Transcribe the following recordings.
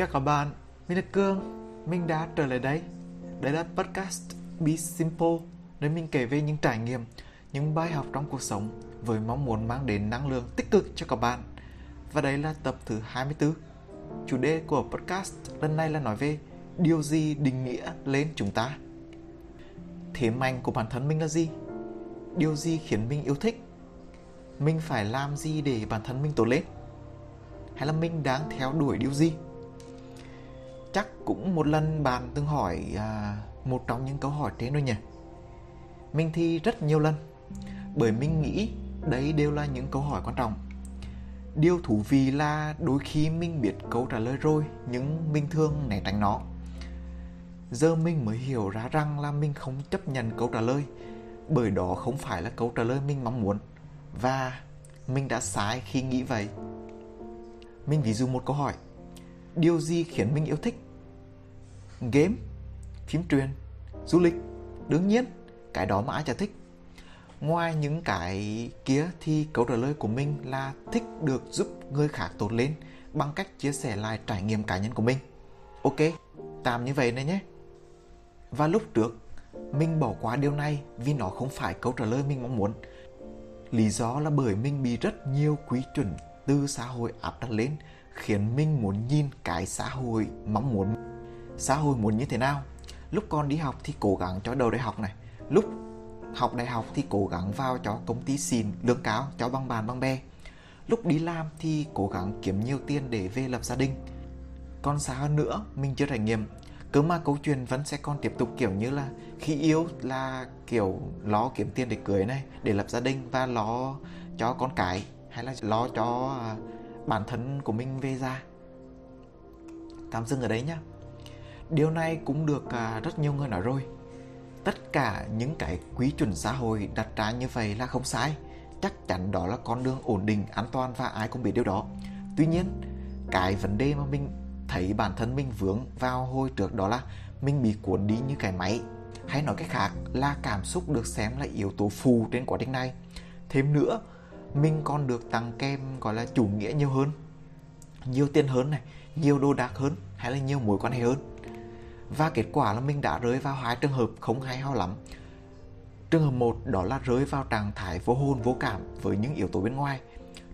Chào các bạn, mình là Cương, mình đã trở lại đây. Đây là podcast Be Simple, nơi mình kể về những trải nghiệm, những bài học trong cuộc sống với mong muốn mang đến năng lượng tích cực cho các bạn. Và đây là tập thứ 24. Chủ đề của podcast lần này là nói về điều gì định nghĩa lên chúng ta. Thế mạnh của bản thân mình là gì? Điều gì khiến mình yêu thích? Mình phải làm gì để bản thân mình tốt lên? Hay là mình đang theo đuổi điều gì? Chắc cũng một lần bạn từng hỏi à, một trong những câu hỏi trên rồi nhỉ? Mình thi rất nhiều lần bởi mình nghĩ đấy đều là những câu hỏi quan trọng. Điều thú vị là đôi khi mình biết câu trả lời rồi nhưng mình thường né tránh nó. Giờ mình mới hiểu ra rằng là mình không chấp nhận câu trả lời bởi đó không phải là câu trả lời mình mong muốn. Và mình đã sai khi nghĩ vậy. Mình ví dụ một câu hỏi điều gì khiến mình yêu thích? Game, phim truyền, du lịch. Đương nhiên, cái đó mà ai chả thích. Ngoài những cái kia thì câu trả lời của mình là thích được giúp người khác tốt lên bằng cách chia sẻ lại trải nghiệm cá nhân của mình. Ok, tạm như vậy này nhé. Và lúc trước, mình bỏ qua điều này vì nó không phải câu trả lời mình mong muốn. Lý do là bởi mình bị rất nhiều quy chuẩn từ xã hội áp đặt lên khiến mình muốn nhìn cái xã hội mong muốn. Xã hội muốn như thế nào? Lúc con đi học thì cố gắng cho đầu đại học này. Lúc học đại học thì cố gắng vào cho công ty xịn lương cao, cho bằng bàn bằng bè. Lúc đi làm thì cố gắng kiếm nhiều tiền để về lập gia đình. Còn xa hơn nữa, mình chưa trải nghiệm. Cứ mà câu chuyện vẫn sẽ còn tiếp tục kiểu như là khi yêu là kiểu lo kiếm tiền để cưới này, để lập gia đình và lo cho con cái, hay là lo cho à, bản thân của mình về ra tạm dừng ở đấy nhá. Điều này cũng được à, rất nhiều người nói rồi. Tất cả những cái quy chuẩn xã hội đặt ra như vậy là không sai. Chắc chắn đó là con đường ổn định, an toàn và ai cũng biết điều đó. Tuy nhiên, cái vấn đề mà mình thấy bản thân mình vướng vào hồi trước đó là mình bị cuốn đi như cái máy. Hay nói cách khác là cảm xúc được xem là yếu tố phù trên quá trình này. Thêm nữa mình còn được tặng kem gọi là chủ nghĩa nhiều hơn nhiều tiền hơn này nhiều đồ đạc hơn hay là nhiều mối quan hệ hơn. Và kết quả là mình đã rơi vào hai trường hợp không hay ho lắm. Trường hợp một đó là rơi vào trạng thái vô hồn vô cảm với những yếu tố bên ngoài.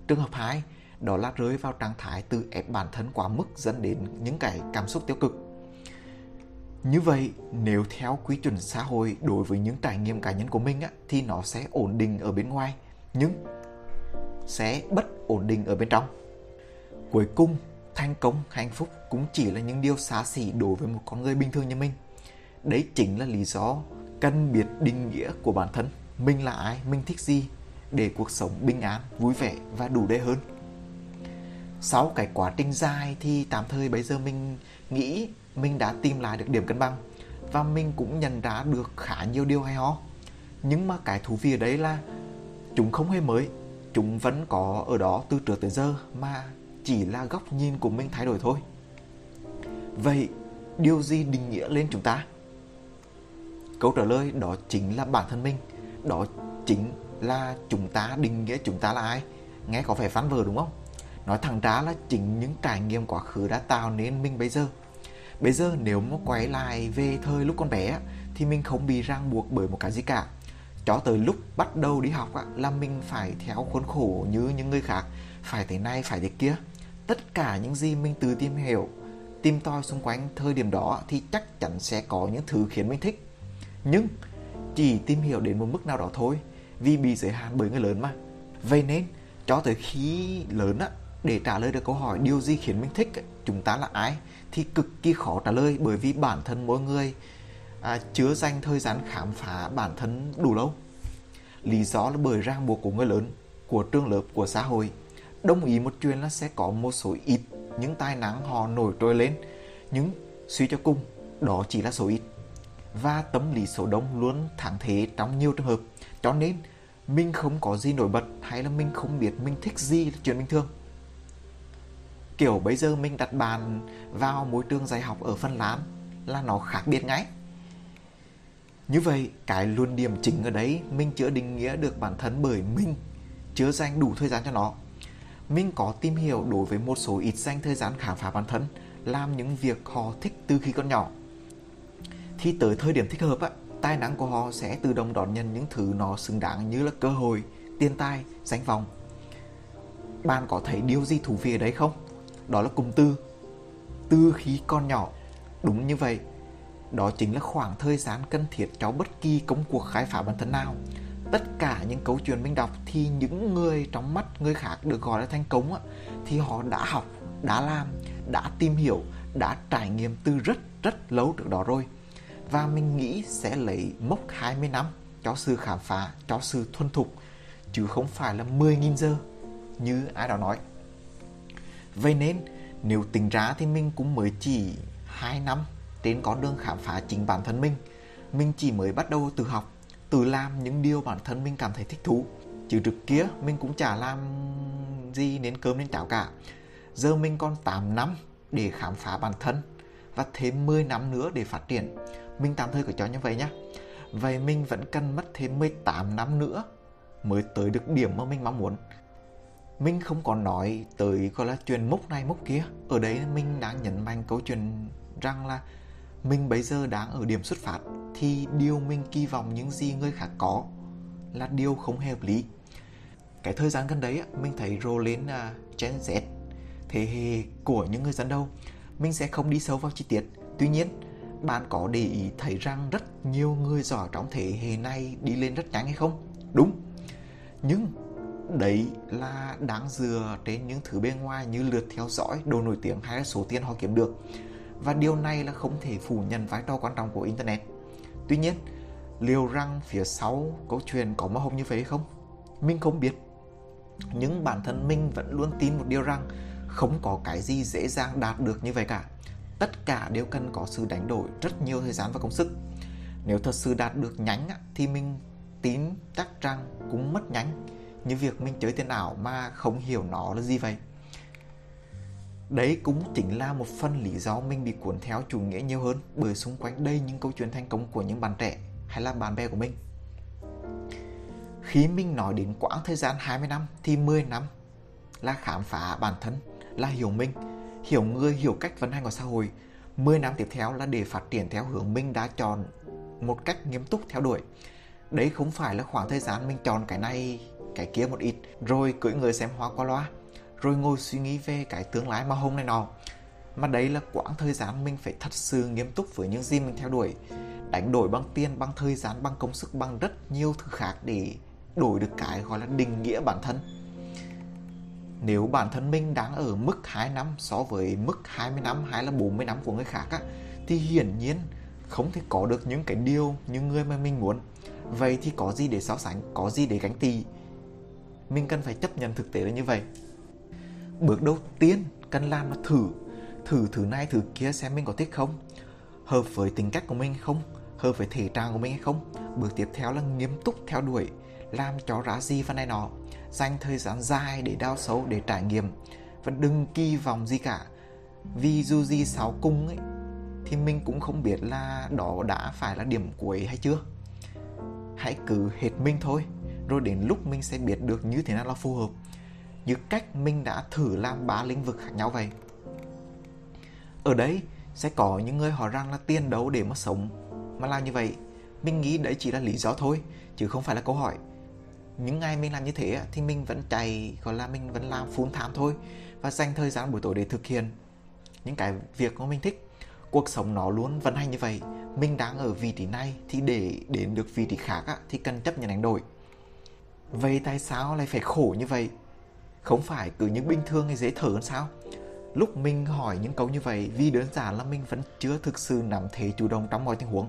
Trường hợp hai đó là rơi vào trạng thái tự ép bản thân quá mức dẫn đến những cái cảm xúc tiêu cực. Như vậy nếu theo quy chuẩn xã hội đối với những trải nghiệm cá nhân của mình á, thì nó sẽ ổn định ở bên ngoài. Nhưng sẽ bất ổn định ở bên trong. Cuối cùng, thành công, hạnh phúc cũng chỉ là những điều xa xỉ đối với một con người bình thường như mình. Đấy chính là lý do cần biết định nghĩa của bản thân, mình là ai, mình thích gì, để cuộc sống bình an, vui vẻ và đủ đầy hơn. Sau cái quá trình dài thì tạm thời bây giờ mình nghĩ mình đã tìm lại được điểm cân bằng và mình cũng nhận ra được khá nhiều điều hay ho. Nhưng mà cái thú vị ở đấy là chúng không hề mới chúng vẫn có ở đó từ trước tới giờ, mà chỉ là góc nhìn của mình thay đổi thôi. Vậy, điều gì định nghĩa lên chúng ta? Câu trả lời đó chính là bản thân mình. Đó chính là chúng ta định nghĩa chúng ta là ai? Nghe có vẻ phán vờ đúng không? Nói thẳng ra là chính những trải nghiệm quá khứ đã tạo nên mình bây giờ. Bây giờ nếu mà quay lại về thời lúc con bé thì mình không bị ràng buộc bởi một cái gì cả cho tới lúc bắt đầu đi học á, là mình phải theo khuôn khổ như những người khác. Phải thế này, phải thế kia. Tất cả những gì mình tự tìm hiểu, tìm tòi xung quanh thời điểm đó thì chắc chắn sẽ có những thứ khiến mình thích. Nhưng chỉ tìm hiểu đến một mức nào đó thôi, vì bị giới hạn bởi người lớn mà. Vậy nên, cho tới khi lớn á, để trả lời được câu hỏi điều gì khiến mình thích chúng ta là ai, thì cực kỳ khó trả lời bởi vì bản thân mỗi người à, chưa dành thời gian khám phá bản thân đủ lâu. Lý do là bởi ràng buộc của người lớn của trường lớp của xã hội. Đồng ý một chuyện là sẽ có một số ít những tai nạn họ nổi trôi lên. Nhưng suy cho cùng đó chỉ là số ít. Và tâm lý số đông luôn thẳng thế trong nhiều trường hợp. Cho nên mình không có gì nổi bật hay là mình không biết mình thích gì là chuyện bình thường. Kiểu bây giờ mình đặt bàn vào môi trường dạy học ở Phân Lan là nó khác biệt ngay như vậy, cái luận điểm chính ở đấy mình chưa định nghĩa được bản thân bởi mình chưa dành đủ thời gian cho nó. Mình có tìm hiểu đối với một số ít dành thời gian khám phá bản thân, làm những việc họ thích từ khi còn nhỏ. Thì tới thời điểm thích hợp á, tài năng của họ sẽ tự động đón nhận những thứ nó xứng đáng như là cơ hội, tiền tài, danh vọng. Bạn có thấy điều gì thú vị ở đấy không? Đó là cụm từ từ khi còn nhỏ. Đúng như vậy đó chính là khoảng thời gian cần thiết cho bất kỳ công cuộc khai phá bản thân nào tất cả những câu chuyện mình đọc thì những người trong mắt người khác được gọi là thành công á, thì họ đã học đã làm đã tìm hiểu đã trải nghiệm từ rất rất lâu trước đó rồi và mình nghĩ sẽ lấy mốc 20 năm cho sự khám phá, cho sự thuần thục chứ không phải là 10.000 giờ như ai đó nói. Vậy nên nếu tính ra thì mình cũng mới chỉ 2 năm trên con đường khám phá chính bản thân mình. Mình chỉ mới bắt đầu tự học, tự làm những điều bản thân mình cảm thấy thích thú. Chứ trước kia mình cũng chả làm gì nên cơm nên cháo cả. Giờ mình còn 8 năm để khám phá bản thân và thêm 10 năm nữa để phát triển. Mình tạm thời cứ cho như vậy nhé. Vậy mình vẫn cần mất thêm 18 năm nữa mới tới được điểm mà mình mong muốn. Mình không còn nói tới gọi là chuyện mốc này mốc kia. Ở đấy mình đang nhấn mạnh câu chuyện rằng là mình bây giờ đang ở điểm xuất phát thì điều mình kỳ vọng những gì người khác có là điều không hề hợp lý. Cái thời gian gần đấy mình thấy rồ lên uh, Gen Z thế hệ của những người dân đâu mình sẽ không đi sâu vào chi tiết. Tuy nhiên bạn có để ý thấy rằng rất nhiều người giỏi trong thế hệ này đi lên rất nhanh hay không? Đúng. Nhưng đấy là đáng dựa trên những thứ bên ngoài như lượt theo dõi đồ nổi tiếng hay là số tiền họ kiếm được và điều này là không thể phủ nhận vai trò quan trọng của internet. Tuy nhiên, liệu rằng phía sau câu chuyện có màu hồng như vậy không? Mình không biết. Nhưng bản thân mình vẫn luôn tin một điều rằng không có cái gì dễ dàng đạt được như vậy cả. Tất cả đều cần có sự đánh đổi rất nhiều thời gian và công sức. Nếu thật sự đạt được nhánh thì mình tin chắc rằng cũng mất nhánh như việc mình chơi tiền ảo mà không hiểu nó là gì vậy đấy cũng chính là một phần lý do mình bị cuốn theo chủ nghĩa nhiều hơn bởi xung quanh đây những câu chuyện thành công của những bạn trẻ hay là bạn bè của mình khi mình nói đến quãng thời gian 20 năm thì 10 năm là khám phá bản thân là hiểu mình, hiểu người, hiểu cách vận hành của xã hội. 10 năm tiếp theo là để phát triển theo hướng mình đã chọn một cách nghiêm túc theo đuổi. Đấy không phải là khoảng thời gian mình chọn cái này, cái kia một ít, rồi cưỡi người xem hoa qua loa, rồi ngồi suy nghĩ về cái tương lai mà hôm nay nọ. Mà đấy là quãng thời gian mình phải thật sự nghiêm túc với những gì mình theo đuổi. Đánh đổi bằng tiền, bằng thời gian, bằng công sức, bằng rất nhiều thứ khác để đổi được cái gọi là định nghĩa bản thân nếu bản thân mình đang ở mức 2 năm so với mức 20 năm hay là 40 năm của người khác á, thì hiển nhiên không thể có được những cái điều những người mà mình muốn. Vậy thì có gì để so sánh, có gì để gánh tì? Mình cần phải chấp nhận thực tế là như vậy. Bước đầu tiên cần làm là thử, thử thứ này thử kia xem mình có thích không, hợp với tính cách của mình không, hợp với thể trạng của mình hay không. Bước tiếp theo là nghiêm túc theo đuổi, làm cho ra gì và này nọ. Dành thời gian dài để đào sâu để trải nghiệm. Và đừng kỳ vọng gì cả. Vì dù gì sáu cung ấy thì mình cũng không biết là đó đã phải là điểm cuối hay chưa. Hãy cứ hết mình thôi. Rồi đến lúc mình sẽ biết được như thế nào là phù hợp như cách mình đã thử làm ba lĩnh vực khác nhau vậy. Ở đấy sẽ có những người hỏi rằng là tiền đâu để mà sống. Mà làm như vậy mình nghĩ đấy chỉ là lý do thôi, chứ không phải là câu hỏi. Những ngày mình làm như thế thì mình vẫn chạy, gọi là mình vẫn làm full time thôi, và dành thời gian buổi tối để thực hiện những cái việc mà mình thích. Cuộc sống nó luôn vận hành như vậy. Mình đang ở vị trí này, thì để đến được vị trí khác thì cần chấp nhận đánh đổi. Vậy tại sao lại phải khổ như vậy? Không phải cứ những bình thường hay dễ thở hơn sao? Lúc mình hỏi những câu như vậy, vì đơn giản là mình vẫn chưa thực sự nắm thế chủ động trong mọi tình huống.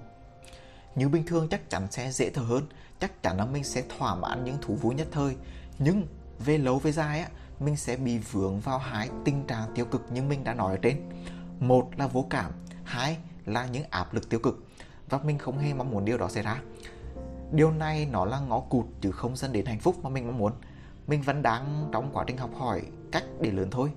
Như bình thường chắc chắn sẽ dễ thở hơn, chắc chắn là mình sẽ thỏa mãn những thú vui nhất thời. Nhưng về lâu về dài á, mình sẽ bị vướng vào hai tình trạng tiêu cực như mình đã nói ở trên. Một là vô cảm, hai là những áp lực tiêu cực. Và mình không hề mong muốn điều đó xảy ra. Điều này nó là ngõ cụt chứ không dẫn đến hạnh phúc mà mình mong muốn mình vẫn đang trong quá trình học hỏi cách để lớn thôi.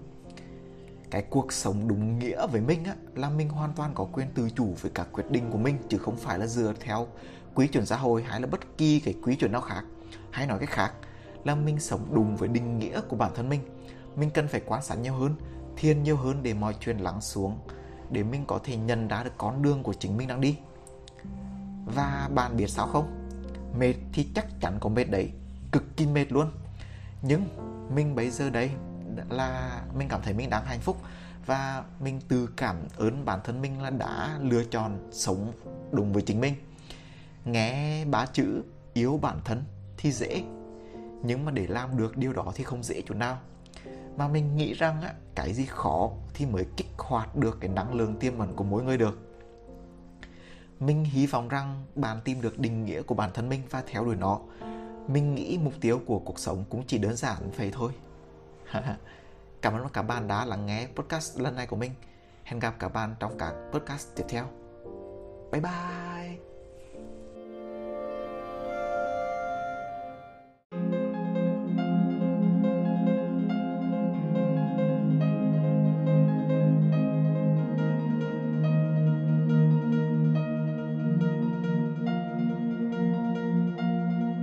Cái cuộc sống đúng nghĩa với mình á, là mình hoàn toàn có quyền tự chủ với các quyết định của mình chứ không phải là dựa theo quy chuẩn xã hội hay là bất kỳ cái quy chuẩn nào khác. Hay nói cách khác là mình sống đúng với định nghĩa của bản thân mình. Mình cần phải quan sát nhiều hơn thiên nhiều hơn để mọi chuyện lắng xuống để mình có thể nhận ra được con đường của chính mình đang đi. Và bạn biết sao không? Mệt thì chắc chắn có mệt đấy cực kỳ mệt luôn nhưng mình bây giờ đây là mình cảm thấy mình đang hạnh phúc và mình tự cảm ơn bản thân mình là đã lựa chọn sống đúng với chính mình. Nghe ba chữ yếu bản thân thì dễ nhưng mà để làm được điều đó thì không dễ chút nào. Mà mình nghĩ rằng á, cái gì khó thì mới kích hoạt được cái năng lượng tiềm ẩn của mỗi người được. Mình hy vọng rằng bạn tìm được định nghĩa của bản thân mình và theo đuổi nó mình nghĩ mục tiêu của cuộc sống cũng chỉ đơn giản vậy thôi. Cảm ơn các bạn đã lắng nghe podcast lần này của mình. Hẹn gặp các bạn trong các podcast tiếp theo. Bye bye!